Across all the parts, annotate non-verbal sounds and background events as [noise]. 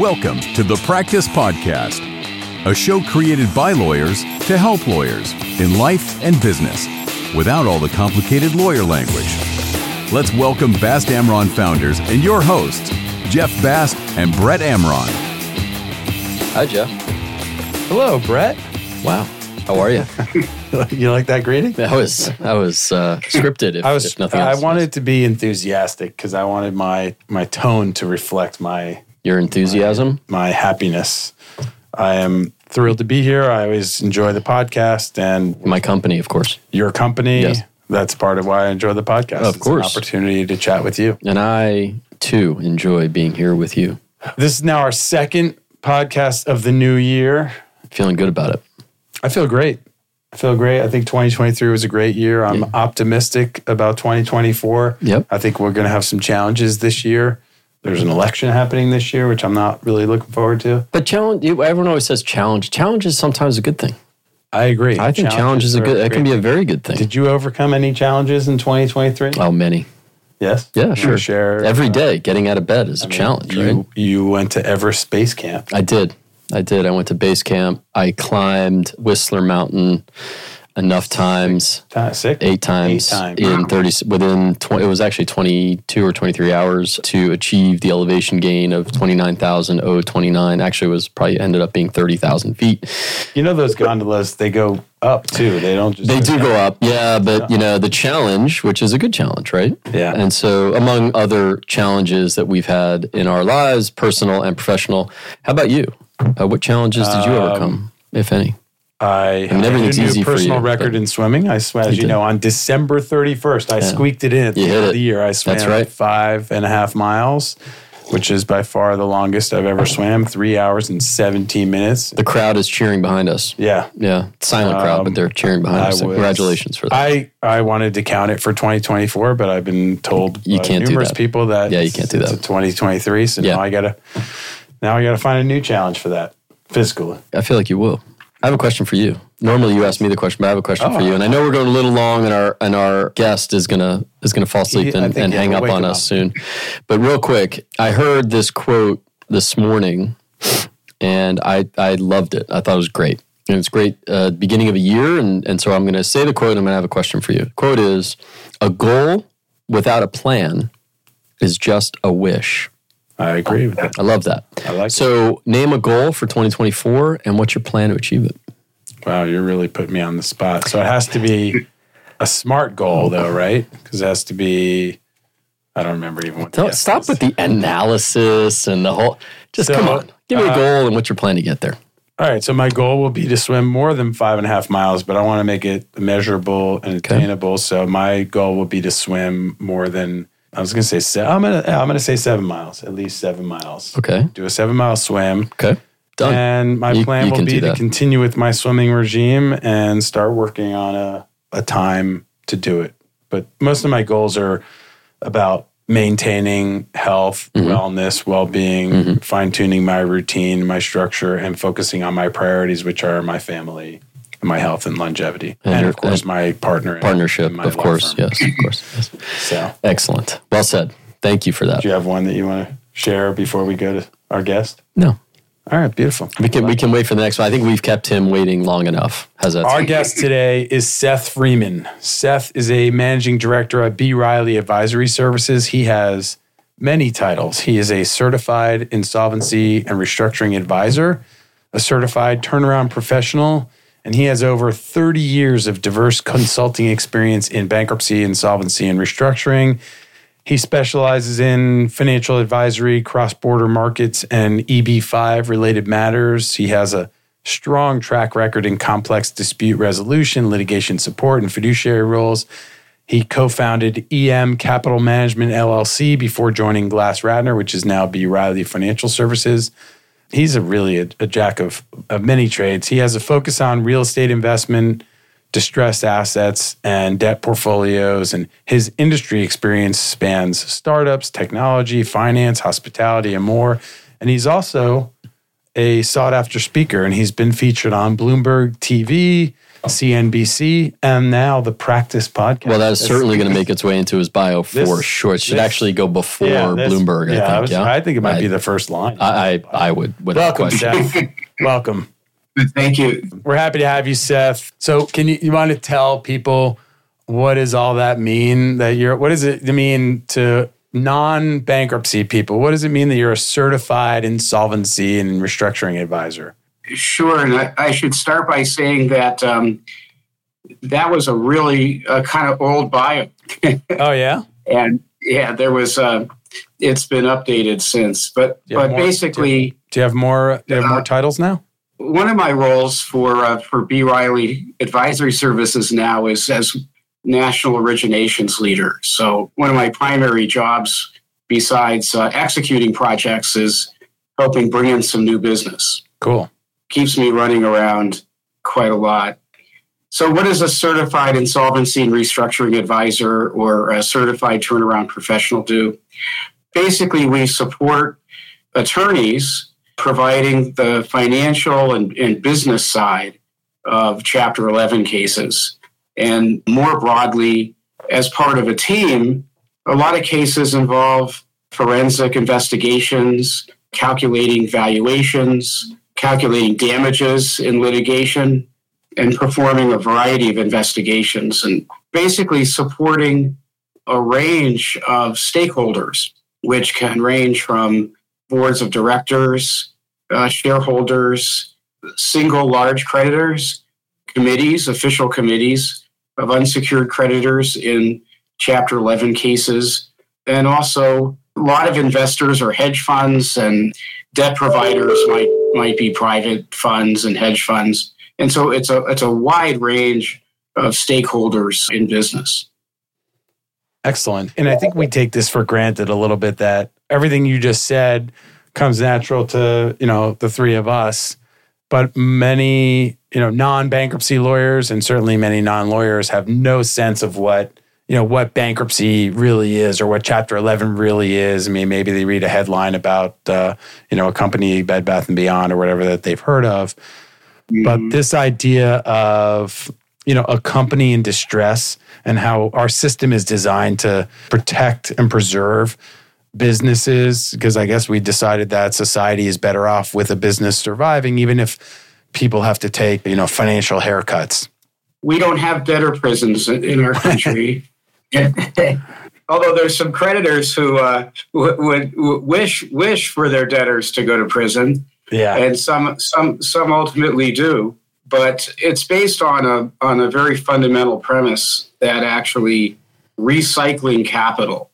Welcome to the Practice Podcast, a show created by lawyers to help lawyers in life and business without all the complicated lawyer language. Let's welcome Bast Amron founders and your hosts, Jeff Bast and Brett Amron. Hi, Jeff. Hello, Brett. Wow. How are you? [laughs] you like that greeting? That was that was uh, scripted. If, I was. if nothing else. I wanted to be enthusiastic because I wanted my my tone to reflect my your enthusiasm. my happiness. I am thrilled to be here. I always enjoy the podcast and My company, of course, your company. Yes. That's part of why I enjoy the podcast. Of It's course. opportunity to chat with you. and I too enjoy being here with you. This is now our second podcast of the new year. Feeling good about it. I feel great. I feel great. I think 2023 was a great year. I'm optimistic about 2024. Yep. I think we're going to have some challenges this year. There's an election happening this year, which I'm not really looking forward to. But challenge. Everyone always says challenge. Challenge is sometimes a good thing. I agree. I think challenge is a good. That can be a very good thing. Did you overcome any challenges in 2023? Oh, many. yes. Yeah, sure. Share Every uh, day, getting out of bed is a challenge, You right? you went to Everest Base Camp. I did. I did. I went to base camp. I climbed Whistler Mountain enough times. Ti- Six, eight times, Eight times. in 30 within 20 it was actually 22 or 23 hours to achieve the elevation gain of 29,029 actually it was probably ended up being 30,000 feet You know those gondolas? They go up too. They don't just. they do go up yeah but you know the challenge which is a good challenge right Yeah. and so among other challenges that we've had in our lives personal and professional how about you uh, what challenges did you Um, overcome if any I, mean, everything's had a easy new for personal you, record but- in swimming. I swam, as you did. know, on December 31st. I squeaked it in at the You end hit of it. the year. I swam That's right. five and a half miles, which is by far the longest I've ever swam. Three hours and 17 minutes. the crowd is cheering behind us Yeah. yeah silent crowd but they're cheering behind Um, I us So was- congratulations for that I, I wanted to count it for 2024, but I've been told You by can't do numerous that. people that Yeah, you can't do it's that. a 2023. So Yeah. now I gotta now I gotta find a new challenge for that physically. I feel like you will. I have a question for you. Normally, you ask me the question, but I have a question for Oh. you. And I know we're going a little long, and our and our guest is gonna is gonna fall asleep and, and hang up on us up. soon. But real quick, I heard this quote this morning, and I I loved it. I thought it was great. And it's great uh, beginning of a year, and and so I'm going to say the quote. and I'm going to have a question for you. quote is: A goal without a plan is just a wish. I agree with that. I love that. I like that. So, name a goal for 2024, and what's your plan to achieve it? Wow, you're really putting me on the spot. So it has to be a smart goal, though, right? Because it has to be. I don't remember even what. Don't stop is. with the analysis and the whole. Just So, come on, give me a uh, goal and what's your plan to get there. All right, so my goal will be to swim more than five and a half miles, but I want to make it measurable and attainable. So my goal will be to swim more than I was going to say. Se- I'm going to I'm to say seven miles, at least seven miles. Okay, Do a seven mile swim. okay, done. And my You- plan you will be to continue with my swimming regime and start working on a, a time to do it. But most of my goals are about maintaining health, Mm-hmm. wellness, well being, fine tuning my routine, my structure, and focusing on my priorities, which are my family, my health, and longevity. And And, of course, and my partner. Partnership, my of course. Yes, of course. Yes. [laughs] So, Excellent. Well said. Thank you for that. do you have one that you want to share before we go to our guest? No, All right, beautiful. we can we can wait for the next one. I think we've kept him waiting long enough. How's that? Our sound? guest today is Seth Freeman. Seth is a managing director at B. Riley Advisory Services. He has many titles. He is a certified insolvency and restructuring advisor, a certified turnaround professional, and he has over 30 years of diverse consulting experience in bankruptcy, insolvency, and restructuring. He specializes in financial advisory, cross border markets, and EB5 related matters. He has a strong track record in complex dispute resolution, litigation support, and fiduciary roles. He co founded EM Capital Management LLC before joining GlassRatner, which is now B. Riley Financial Services. He's a really a, a jack of, of many trades. He has a focus on real estate investment, distressed assets and debt portfolios. And his industry experience spans startups, technology, finance, hospitality, and more. And he's also a sought after speaker, and he's been featured on Bloomberg TV, CNBC, and now the Practice Podcast. Well, that is certainly going to make its way into his bio for This- sure. It should this- actually go before Yeah, this- Bloomberg. I yeah, think. was- yeah, I think it might I, be the first line. I, I, I would. Without Welcome, question. Seth. [laughs] Welcome. Thank you. We're happy to have you, Seth. So, can you you want to tell people what does all that mean? That you're what does it mean to non bankruptcy people? What does it mean that you're a certified insolvency and restructuring advisor? Sure. And I, I should start by saying that um, that was a really uh, kind of old bio. [laughs] Oh yeah, and yeah, there was, uh, it's been updated since. But, Do but more- basically, do you have more? Do you have more Uh, titles now? one of my roles for uh, for B Riley Advisory Services now is as national originations leader. So one of my primary jobs, besides uh, executing projects, is helping bring in some new business. Cool. Keeps me running around quite a lot. So, what does a certified insolvency and restructuring advisor or a certified turnaround professional do? Basically, we support attorneys providing the financial and, and business side of Chapter 11 cases. And more broadly, as part of a team, a lot of cases involve forensic investigations, calculating valuations, calculating damages in litigation, and performing a variety of investigations and basically supporting a range of stakeholders, which can range from boards of directors, uh, shareholders, single large creditors, committees, official committees of unsecured creditors in Chapter 11 cases, and also a lot of investors or hedge funds and debt providers might might be private funds and hedge funds. And so it's a it's a wide range of stakeholders in business. Excellent. And I think we take this for granted a little bit that everything you just said comes natural to, you know, the three of us. But many, you know, non-bankruptcy lawyers and certainly many non-lawyers have no sense of what, you know, what bankruptcy really is or what chapter 11 really is. I mean, maybe they read a headline about uh, you know, a company Bed Bath and Beyond or whatever that they've heard of. But this idea of you know a company in distress and how our system is designed to protect and preserve businesses because I guess we decided that society is better off with a business surviving even if people have to take you know financial haircuts. we don't have better prisons in our country. [laughs] [laughs] Although there's some creditors who uh, w- would w- wish wish for their debtors to go to prison, Yeah. and some some some ultimately do. But it's based on a on a very fundamental premise that actually recycling capital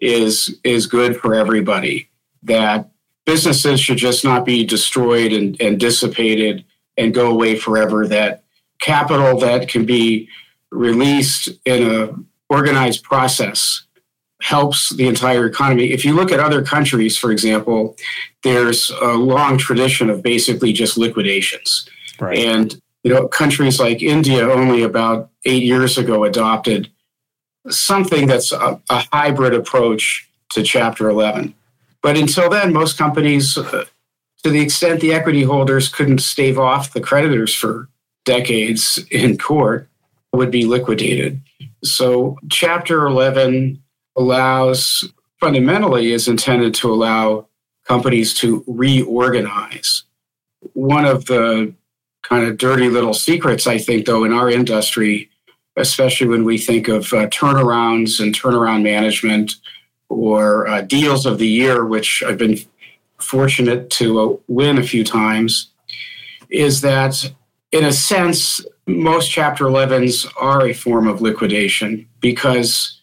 is is good for everybody. That businesses should just not be destroyed and, and dissipated and go away forever. That capital that can be released in a organized process helps the entire economy. If you look at other countries, for example, there's a long tradition of basically just liquidations. Right. And you know, countries like India only about eight years ago adopted something that's a, a hybrid approach to Chapter 11. But until then, most companies, uh, to the extent the equity holders couldn't stave off the creditors for decades in court, would be liquidated. So, Chapter 11 allows, fundamentally, is intended to allow companies to reorganize. One of the kind of dirty little secrets, I think, though, in our industry, especially when we think of uh, turnarounds and turnaround management or uh, deals of the year, which I've been fortunate to uh, win a few times, is that in a sense, most Chapter 11s are a form of liquidation because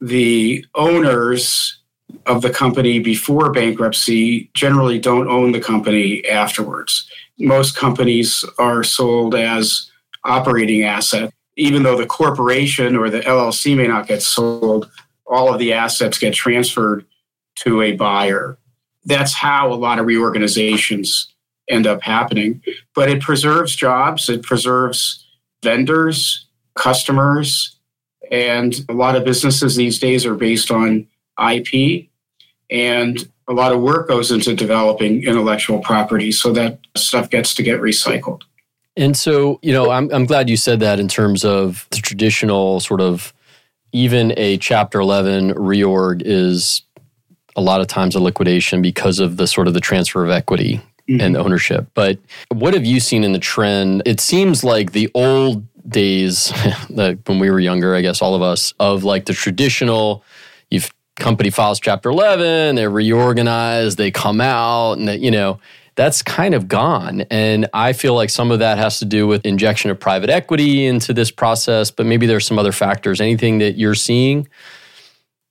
the owners of the company before bankruptcy generally don't own the company afterwards. Most companies are sold as operating asset. Even though the corporation or the LLC may not get sold, all of the assets get transferred to a buyer. That's how a lot of reorganizations end up happening. But it preserves jobs, it preserves vendors, customers, and a lot of businesses these days are based on IP. And a lot of work goes into developing intellectual property so that stuff gets to get recycled. And so, you know, I'm, I'm glad you said that in terms of the traditional sort of even a Chapter 11 reorg is a lot of times a liquidation because of the sort of the transfer of equity mm-hmm. and ownership. But what have you seen in the trend? It seems like the old days, [laughs] like when we were younger, I guess all of us, of like the traditional, you've company files Chapter 11, they're reorganized, they come out, and that, you know, that's kind of gone. And I feel like some of that has to do with injection of private equity into this process, but maybe there's some other factors. Anything that you're seeing?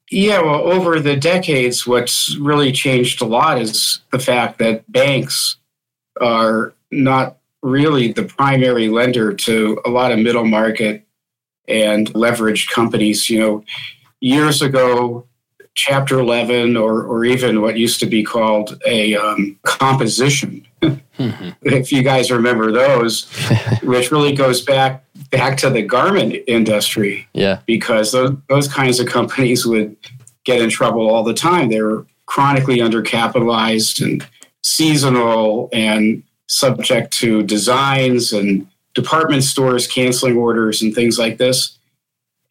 Yeah, well, over the decades, what's really changed a lot is the fact that banks are not really the primary lender to a lot of middle market and leveraged companies. You know, years ago, Chapter 11, or, or even what used to be called a um, composition, [laughs] mm-hmm. if you guys remember those, [laughs] which really goes back back to the garment industry. Yeah. Because those, those kinds of companies would get in trouble all the time. They were chronically undercapitalized and seasonal and subject to designs and department stores canceling orders and things like this.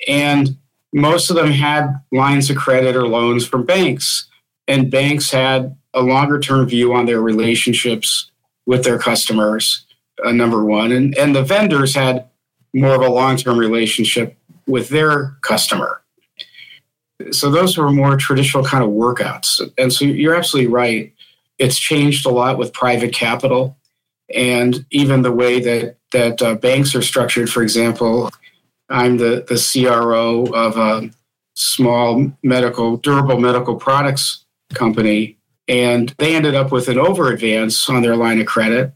And most of them had lines of credit or loans from banks, and banks had a longer term view on their relationships with their customers, uh, number one. And, and the vendors had more of a long term relationship with their customer. So those were more traditional kind of workouts. And so you're absolutely right. It's changed a lot with private capital and even the way that, that uh, banks are structured. For example, I'm the, the CRO of a small medical, durable medical products company. And they ended up with an over advance on their line of credit.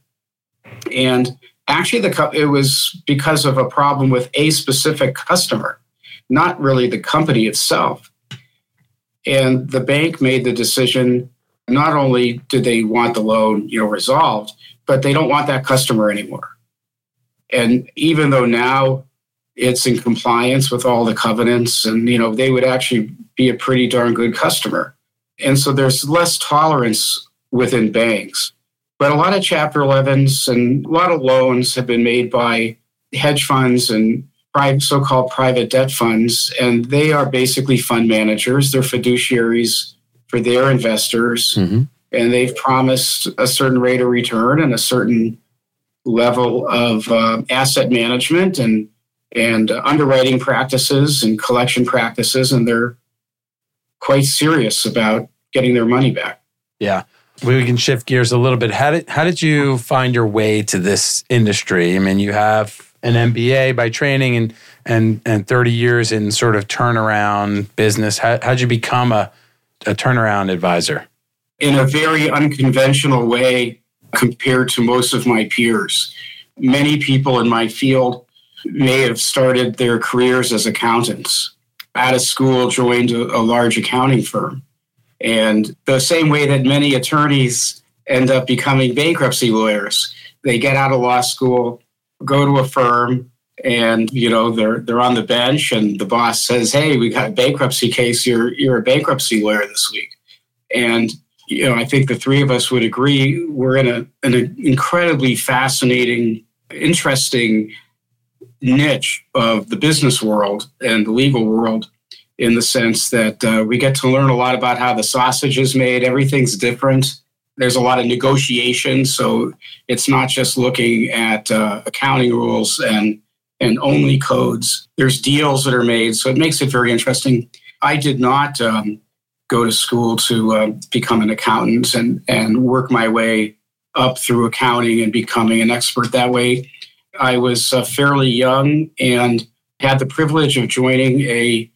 And actually, the it was because of a problem with a specific customer, not really the company itself. And the bank made the decision not only did they want the loan you know, resolved, but they don't want that customer anymore. And even though now it's in compliance with all the covenants and you know they would actually be a pretty darn good customer and so there's less tolerance within banks but a lot of chapter 11s and a lot of loans have been made by hedge funds and so-called private debt funds and they are basically fund managers they're fiduciaries for their investors mm-hmm. and they've promised a certain rate of return and a certain level of uh, asset management and and underwriting practices and collection practices, and they're quite serious about getting their money back. Yeah. We can shift gears a little bit. How did how did you find your way to this industry? I mean, you have an MBA by training and and and 30 years in sort of turnaround business. How how'd you become a, a turnaround advisor? In a very unconventional way compared to most of my peers. Many people in my field may have started their careers as accountants. Out of school, joined a, a large accounting firm. And the same way that many attorneys end up becoming bankruptcy lawyers, they get out of law school, go to a firm, and you know they're they're on the bench, and the boss says, "Hey, we got a bankruptcy case. You're you're a bankruptcy lawyer this week." And you know, I think the three of us would agree we're in a an incredibly fascinating, interesting niche of the business world and the legal world in the sense that uh, we get to learn a lot about how the sausage is made. Everything's different. There's a lot of negotiation, so it's not just looking at uh, accounting rules and and only codes. There's deals that are made, so it makes it very interesting. I did not um, go to school to uh, become an accountant and and work my way up through accounting and becoming an expert that way. I was uh, fairly young and had the privilege of joining a,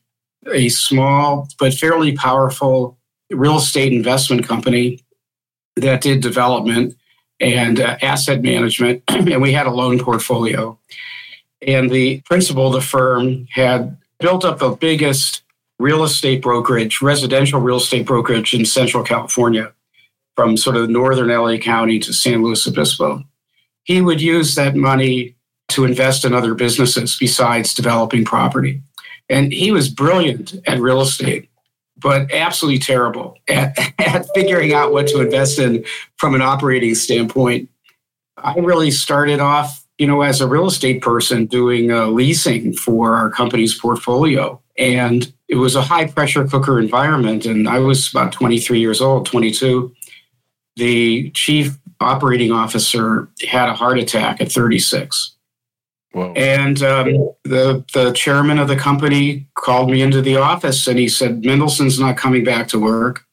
a small but fairly powerful real estate investment company that did development and uh, asset management. [clears throat] and we had a loan portfolio. And the principal of the firm had built up the biggest real estate brokerage, residential real estate brokerage in Central California, from sort of northern LA County to San Luis Obispo he would use that money to invest in other businesses besides developing property. And he was brilliant at real estate, but absolutely terrible at, [laughs] at figuring out what to invest in from an operating standpoint. I really started off you know, as a real estate person doing uh, leasing for our company's portfolio. And it was a high pressure cooker environment. And I was about 23 years old, 22. The chief operating officer had a heart attack at 36. Whoa. And um, the the chairman of the company called me into the office and he said, "Mendelson's not coming back to work.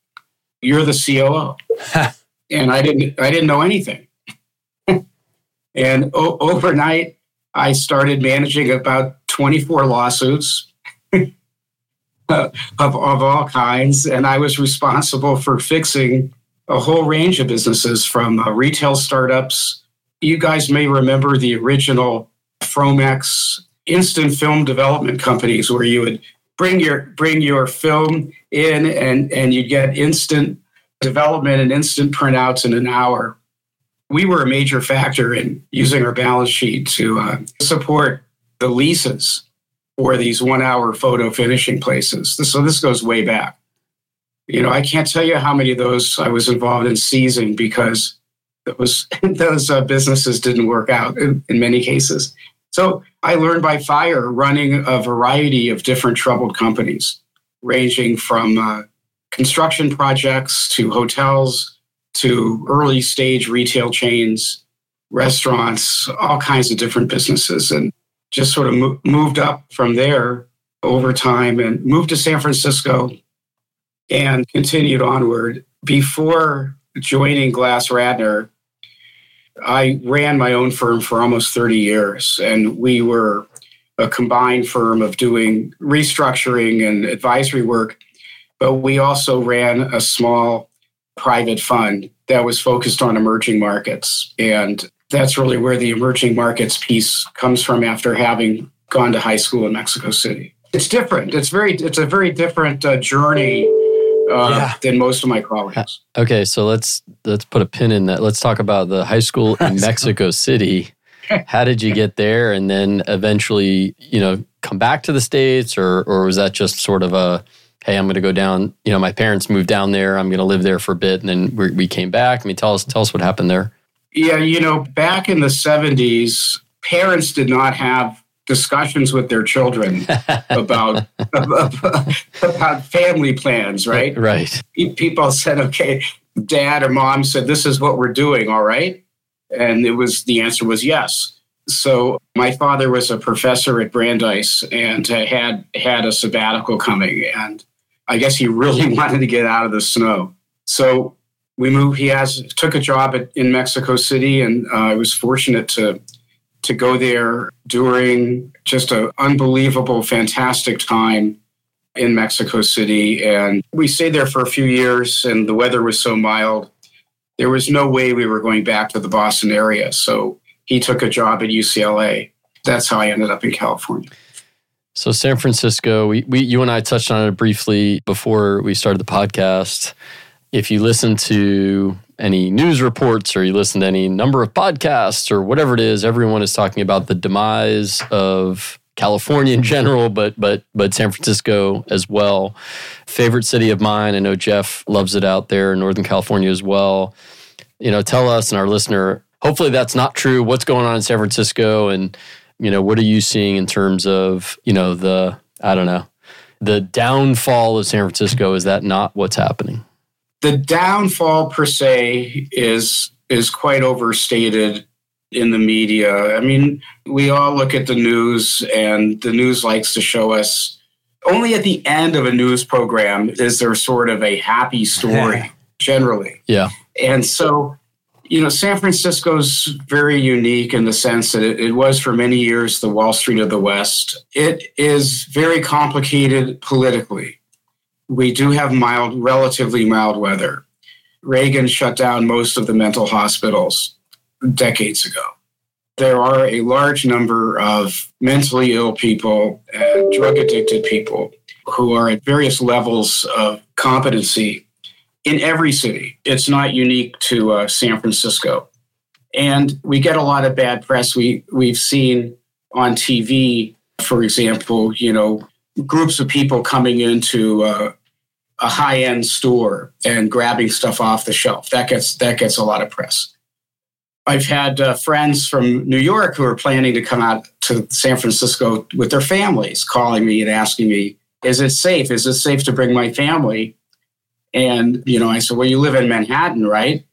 You're the COO." [laughs] and I didn't I didn't know anything. [laughs] and o- overnight, I started managing about 24 lawsuits [laughs] of, of all kinds, and I was responsible for fixing a whole range of businesses from uh, retail startups. You guys may remember the original Fromex instant film development companies where you would bring your bring your film in and and you'd get instant development and instant printouts in an hour. We were a major factor in using our balance sheet to uh, support the leases for these one hour photo finishing places. So this goes way back. You know, I can't tell you how many of those I was involved in seizing because those [laughs] those uh, businesses didn't work out in, in many cases. So I learned by fire running a variety of different troubled companies, ranging from uh, construction projects to hotels to early stage retail chains, restaurants, all kinds of different businesses, and just sort of mo- moved up from there over time and moved to San Francisco and continued onward. Before joining GlassRatner, I ran my own firm for almost 30 years, and we were a combined firm of doing restructuring and advisory work. But we also ran a small private fund that was focused on emerging markets. And that's really where the emerging markets piece comes from after having gone to high school in Mexico City. It's different. It's very, it's a very different uh, journey uh, yeah. than most of my colleagues. Okay, so let's let's put a pin in that. Let's talk about the high school [laughs] in Mexico City. How did you get there, and then eventually, you know, come back to the states, or or was that just sort of a hey, I'm going to go down. You know, my parents moved down there. I'm going to live there for a bit, and then we, we came back. I mean, tell us tell us what happened there. Yeah, you know, back in the 70s, parents did not have discussions with their children [laughs] about, about family plans, right? Right. People said, "Okay, dad or mom said this is what we're doing, all right?" And it was the answer was yes. So my father was a professor at Brandeis and had had a sabbatical coming, and I guess he really [laughs] wanted to get out of the snow. So we moved. He has took a job at, in Mexico City, and uh, I was fortunate to to go there during just an unbelievable, fantastic time in Mexico City. And we stayed there for a few years, and the weather was so mild. There was no way we were going back to the Boston area. So he took a job at UCLA. That's how I ended up in California. So San Francisco, we, we you and I touched on it briefly before we started the podcast. If you listen to any news reports or you listen to any number of podcasts or whatever it is, everyone is talking about the demise of California in general, but but but San Francisco as well. Favorite city of mine. I know Jeff loves it out there in Northern California as well. You know, tell us and our listener. Hopefully, that's not true. What's going on in San Francisco, and you know, what are you seeing in terms of you know the I don't know the downfall of San Francisco? Is that not what's happening? The downfall per se is is quite overstated in the media. I mean, we all look at the news and the news likes to show us only at the end of a news program is there sort of a happy story generally. Yeah. And so, you know, San Francisco's very unique in the sense that it, it was for many years the Wall Street of the West. It is very complicated politically we do have mild, relatively mild weather. Reagan shut down most of the mental hospitals decades ago. There are a large number of mentally ill people and drug addicted people who are at various levels of competency in every city. It's not unique to uh, San Francisco. And we get a lot of bad press. We, we've seen on TV, for example, you know, groups of people coming into uh, a high end store and grabbing stuff off the shelf. That gets that gets a lot of press. I've had uh, friends from New York who are planning to come out to San Francisco with their families, calling me and asking me, "Is it safe? Is it safe to bring my family?" And you know, I said, "Well, you live in Manhattan, right?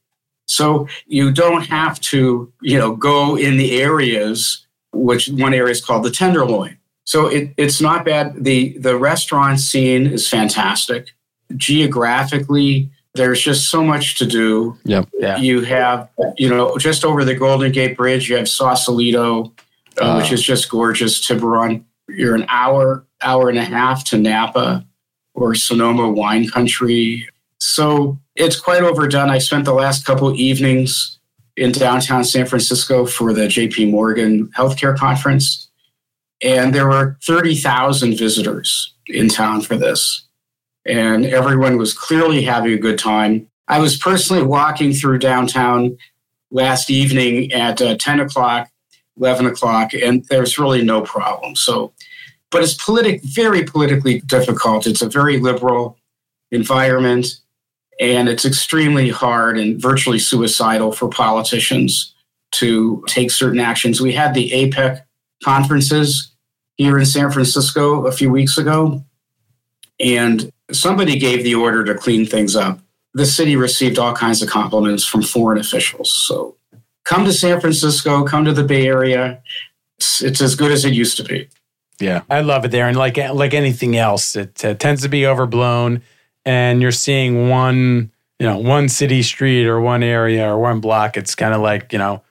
So you don't have to, you know, go in the areas which one area is called the Tenderloin. So it, it's not bad. the The restaurant scene is fantastic. Geographically, there's just so much to do. Yep. Yeah. You have, you know, just over the Golden Gate Bridge, you have Sausalito, uh, Ah. which is just gorgeous. Tiburon. You're an hour, hour and a half to Napa or Sonoma wine country. So it's quite overdone. I spent the last couple evenings in downtown San Francisco for the JP Morgan Healthcare Conference. And there were 30,000 visitors in town for this and everyone was clearly having a good time. I was personally walking through downtown last evening at uh, 10 o'clock, 11 o'clock, and there's really no problem. So, but it's politic, very politically difficult. It's a very liberal environment, and it's extremely hard and virtually suicidal for politicians to take certain actions. We had the APEC conferences here in San Francisco a few weeks ago, and somebody gave the order to clean things up. The city received all kinds of compliments from foreign officials. So come to San Francisco, come to the Bay Area. It's, it's as good as it used to be. Yeah, I love it there, and like like anything else, it uh, tends to be overblown, and you're seeing one you know one city street or one area or one block. It's kind of like you know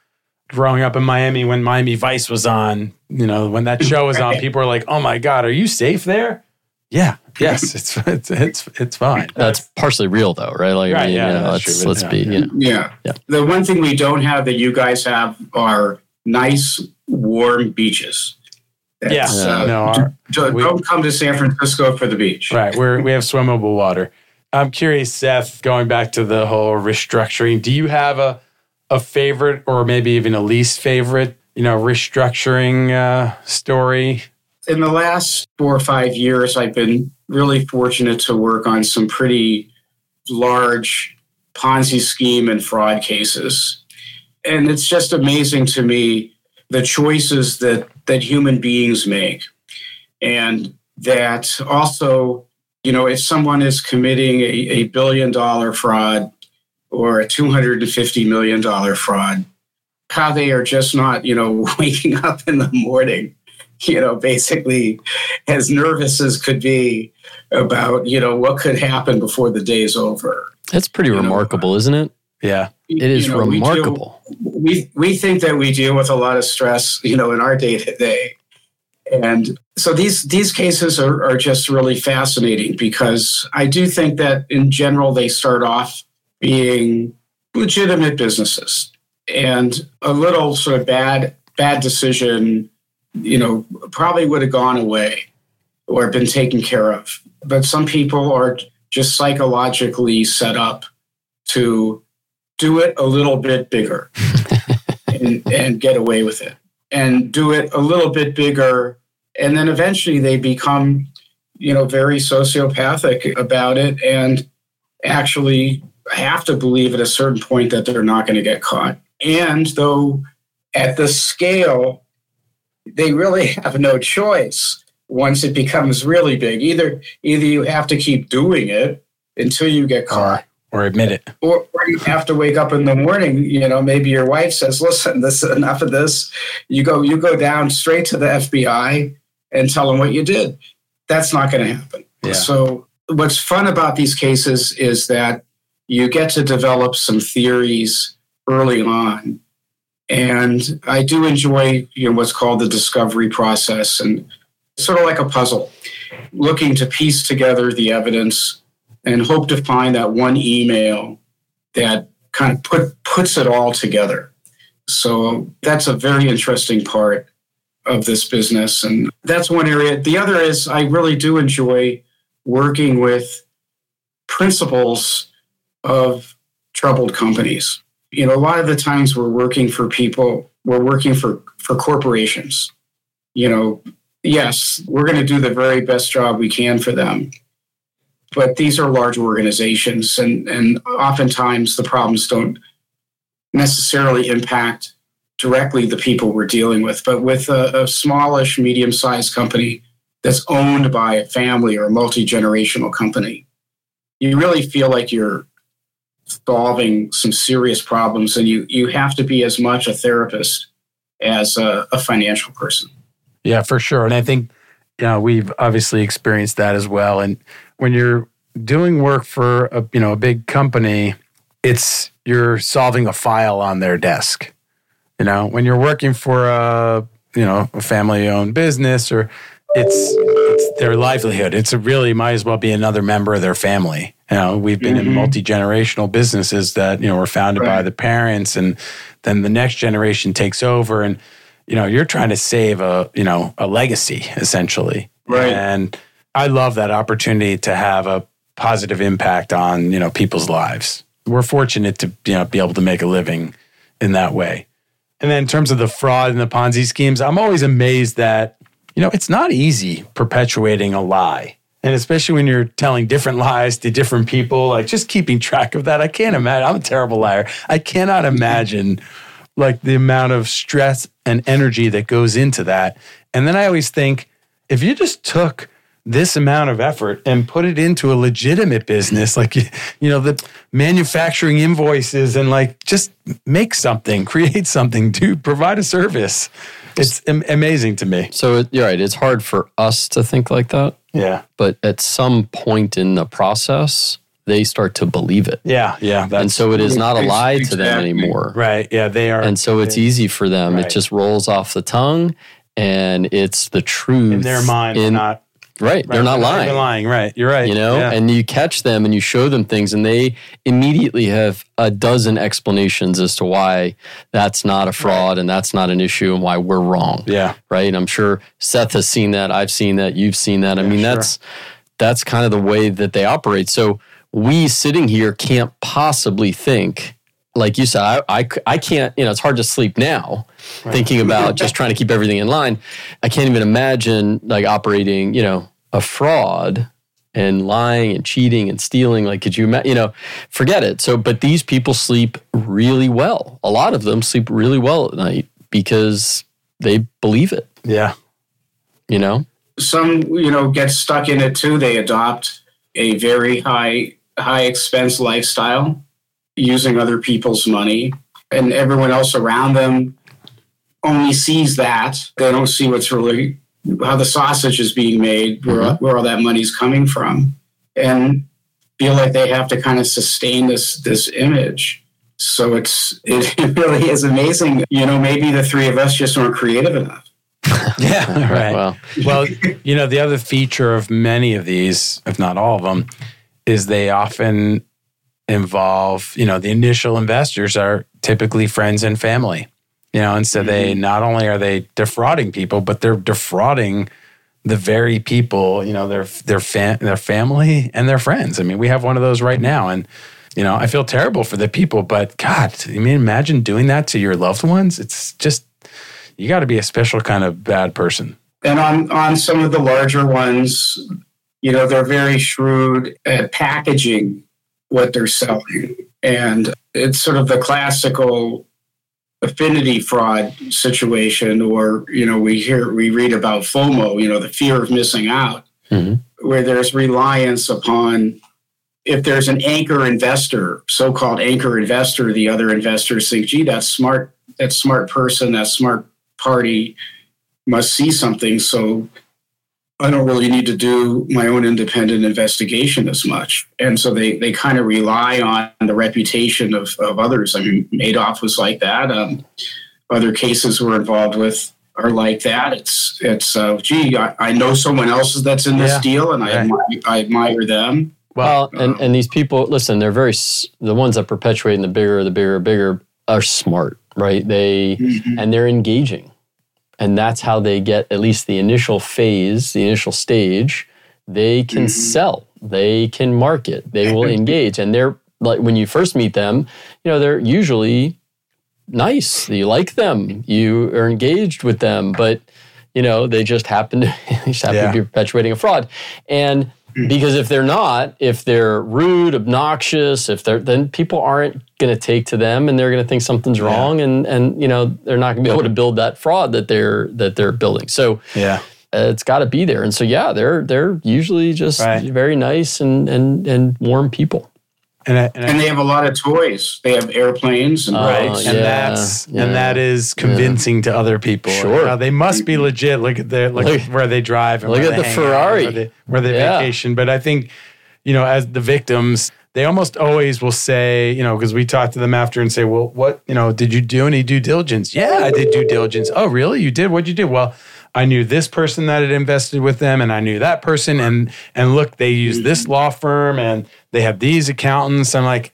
growing up in Miami when Miami Vice was on. You know when that show was on, people were like, "Oh my God, are you safe there?" Yeah, yes, it's it's it's it's fine. That's partially real though, right? Like, Right, I mean, yeah, you know, let's true, let's but be, yeah, you know, Yeah. Yeah. The one thing we don't have that you guys have are nice, warm beaches. yeah, That's, uh, no, our, don't we- don't come to San Francisco for the beach. Right. We're, we have swimmable water. I'm curious, Seth, going back to the whole restructuring, do you have a, a favorite or maybe even a least favorite, you know, restructuring uh, story? In the last four or five years, I've been really fortunate to work on some pretty large Ponzi scheme and fraud cases. And it's just amazing to me the choices that, that human beings make. And that also, you know, if someone is committing a, a billion dollar fraud or a $250 million fraud, how they are just not, you know, [laughs] waking up in the morning [laughs] you know, basically as nervous as could be about, you know, what could happen before the day's over. that's pretty You know, remarkable, isn't it? Yeah. It is You know, we do- remarkable. We, we think that we deal with a lot of stress, you know, in our day to day. And so these these cases are, are just really fascinating because I do think that in general they start off being legitimate businesses and a little sort of bad bad decision you know, probably would have gone away or been taken care of. But some people are just psychologically set up to do it a little bit bigger [laughs] and, and get away with it, and do it a little bit bigger. And then eventually they become, you know, very sociopathic about it and actually have to believe at a certain point that they're not going to get caught. And though at the scale they really [laughs] have no choice once it becomes really big. Either either you have to keep doing it until you get caught, Or admit it. or, or you have to wake up in the morning. You know, maybe your wife says, "Listen, [laughs] this is enough of this." You go you go down straight to the FBI and tell them what you did. That's not going to happen. Yeah. So what's fun about these cases is that you get to develop some theories early on and I do enjoy you know what's called the discovery process and sort of like a puzzle, looking to piece together the evidence and hope to find that one email that kind of put puts it all together. So that's a very interesting part of this business. And that's one area. The other is I really do enjoy working with principals of troubled companies you know a lot of the times we're working for people we're working for for corporations you know yes we're going to do the very best job we can for them but these are large organizations and and oftentimes the problems don't necessarily impact directly the people we're dealing with. But with a, a smallish, medium sized company that's owned by a family or a multi generational company, you really feel like you're solving some serious problems and you, you have to be as much a therapist as a, a financial person. Yeah, for sure. And I think, you know, we've obviously experienced that as well. And when you're doing work for a, you know, a big company, it's you're solving a file on their desk. You know, when you're working for a, you know, a family owned business or it's, it's their livelihood. It's really might as well be another member of their family. You know, we've been mm-hmm. in multi generational businesses that you know were founded right. by the parents, and then the next generation takes over, and you know you're trying to save a you know a legacy essentially. Right. And I love that opportunity to have a positive impact on you know people's lives. We're fortunate to you know be able to make a living in that way. And then in terms of the fraud and the Ponzi schemes, I'm always amazed that you know it's not easy perpetuating a lie and especially when you're telling different lies to different people, like just keeping track of that. I can't imagine. I'm a terrible liar. I cannot imagine like the amount of stress and energy that goes into that. And then I always think if you just took this amount of effort and put it into a legitimate business, like, you know, the manufacturing invoices and like just make something, create something, do provide a service. It's amazing to me. So you're right. It's hard for us to think like that. Yeah. But at some point in the process, they start to believe it. Yeah, yeah. and so it is not a lie to them anymore. Right. Yeah, they are. And so it's easy for them. Right. It just rolls off the tongue and it's the truth. In their mind, in, not Right. right. They're not lying. They're lying. Right. You're right. You know, yeah. and you catch them and you show them things and they immediately have a dozen explanations as to why that's not a fraud right. and that's not an issue and why we're wrong. Yeah. Right. And I'm sure Seth has seen that. I've seen that. You've seen that. I mean, sure. that's that's kind of the way that they operate. So we sitting here can't possibly think like you said, I, I, I, can't, you know, it's hard to sleep now right. thinking about [laughs] just trying to keep everything in line. I can't even imagine like operating, you know, a fraud and lying and cheating and stealing. Like, could you, you know, forget it. So, but these people sleep really well. A lot of them sleep really well at night because they believe it. Yeah. You know? Some, you know, get stuck in it too. They adopt a very high, high expense lifestyle using other people's money and everyone else around them only sees that. They don't see what's really how the sausage is being made, where, mm-hmm. where all that money's coming from, and feel like they have to kind of sustain this this image. So it's [laughs] it really is amazing. You know, maybe the three of us just weren't creative enough. [laughs] yeah, right. Well, well, you know, the other feature of many of these, if not all of them, is they often involve, you know, the initial investors are typically friends and family. You know, and so mm-hmm. they not only are they defrauding people, but they're defrauding the very people, you know, their their fam- their family and their friends. I mean, we have one of those right now, and you know, I feel terrible for the people, but God, I mean, imagine doing that to your loved ones. It's just you got to be a special kind of bad person. And on on some of the larger ones, you know, they're very shrewd at packaging what they're selling, and it's sort of the classical affinity fraud situation or you know we hear we read about fomo you know the fear of missing out mm-hmm. where there's reliance upon if there's an anchor investor so-called anchor investor the other investors think gee that smart that smart person that smart party must see something so I don't really need to do my own independent investigation as much. And so they, they kind of rely on the reputation of, of others. I mean, Madoff was like that. Um, other cases we're involved with are like that. It's, it's uh, gee, I, I know someone else that's in this yeah. deal and I, right. admire, I admire them. Well, and, and these people, listen, they're very, the ones that perpetuate in the bigger, the bigger, bigger are smart, right? They, mm-hmm. and they're engaging and that's how they get at least the initial phase, the initial stage. They can mm-hmm. sell, they can market, they will [laughs] engage, and they're like when you first meet them, you know, they're usually nice. You like them, you are engaged with them, but you know they just happen to [laughs] just happen yeah. to be perpetuating a fraud, and because if they're not, if they're rude, obnoxious, if they're then people aren't going to take to them and they're going to think something's wrong and and you know they're not going to be able to build that fraud that they're that they're building. So Yeah. uh, it's got to be there. And so yeah, they're they're usually just Right. very nice and and and warm people. And, I, and, I- they have a lot of toys. They have airplanes and Oh, right. boats. and yeah, that's yeah. and that is convincing to other people. Sure. Uh, they must be legit. Look at their look, Look- at where they drive and look where at they the hang out, Ferrari. where they, where they Yeah. vacation. But I think, you know, as the victims, they almost always will say, you know, because we talk to them after and say, well, what, you know, did you do any due diligence? Yeah, I did due diligence. Oh, really? You did? What'd you do? Well, I knew this person that had invested with them, and I knew that person, and and look, they use this law firm, and they have these accountants. I'm like,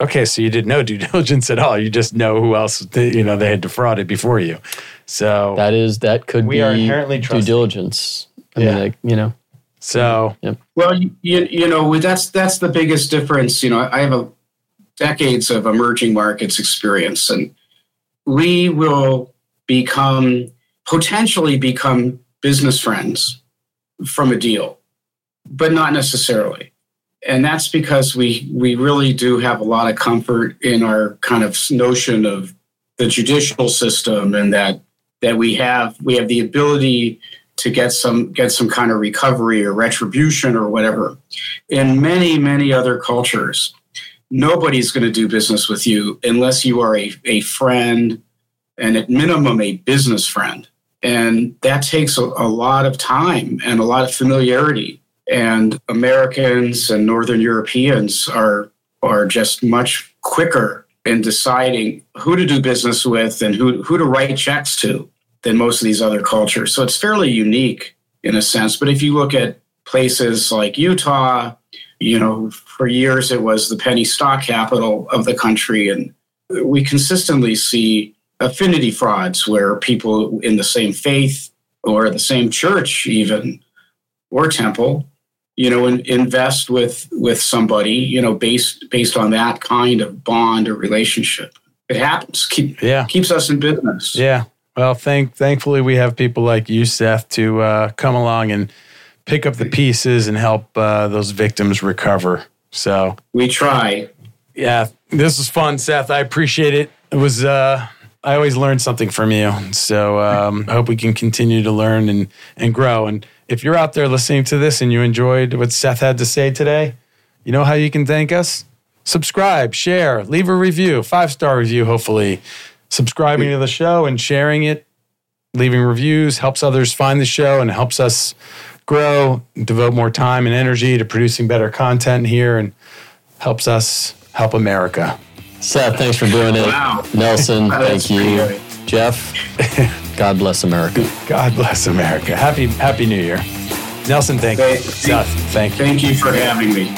okay, so you did no due [laughs] diligence at all. You just know who else they, you know they had defrauded before you. So That is that could We be are inherently due trusting. diligence. I Yeah. mean, like, you know, so Well, you, you know, that's that's the biggest difference. You know, I have a decades of emerging markets experience, and we will become potentially become business friends from a deal, but not necessarily. And that's because we we really do have a lot of comfort in our kind of notion of the judicial system, and that that we have we have the ability to get some get some kind of recovery or retribution or whatever. In many many other cultures, nobody's going to do business with you unless you are a, a friend and at minimum a business friend. And that takes a, a lot of time and a lot of familiarity. And Americans and Northern Europeans are are just much quicker in deciding who to do business with and who, who to write checks to than most of these other cultures. So it's fairly unique in a sense. But if you look at places like Utah, you know, for years it was the penny stock capital of the country. And we consistently see affinity frauds where people in the same faith or the same church, even or temple, you know, in, invest with with somebody, you know, based based on that kind of bond or relationship. It happens. Keep, yeah, keeps us in business. yeah. Well, thank thankfully we have people like you, Seth, to uh, come along and pick up the pieces and help uh, those victims recover. So We try. yeah, this was fun, Seth. I appreciate it. It was. Uh, I always learn something from you. So um, I hope we can continue to learn and and grow. And if you're out there listening to this and you enjoyed what Seth had to say today, you know how you can thank us. Subscribe, share, leave a review, five star review, hopefully. Subscribing to the show and sharing it, leaving reviews helps others find the show and helps us grow, devote more time and energy to producing better content here and helps us help America. Seth, thanks for doing it. Wow. Nelson, thank you. pretty Jeff, [laughs] God bless America. God bless America. Happy Happy New Year. Nelson, thank you. Thank- Seth, thank you. Thank you for having me.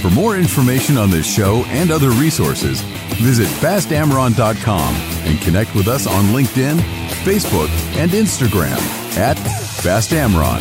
For more information on this show and other resources, visit fastamron.com and connect with us on LinkedIn, Facebook, and Instagram at fastamron.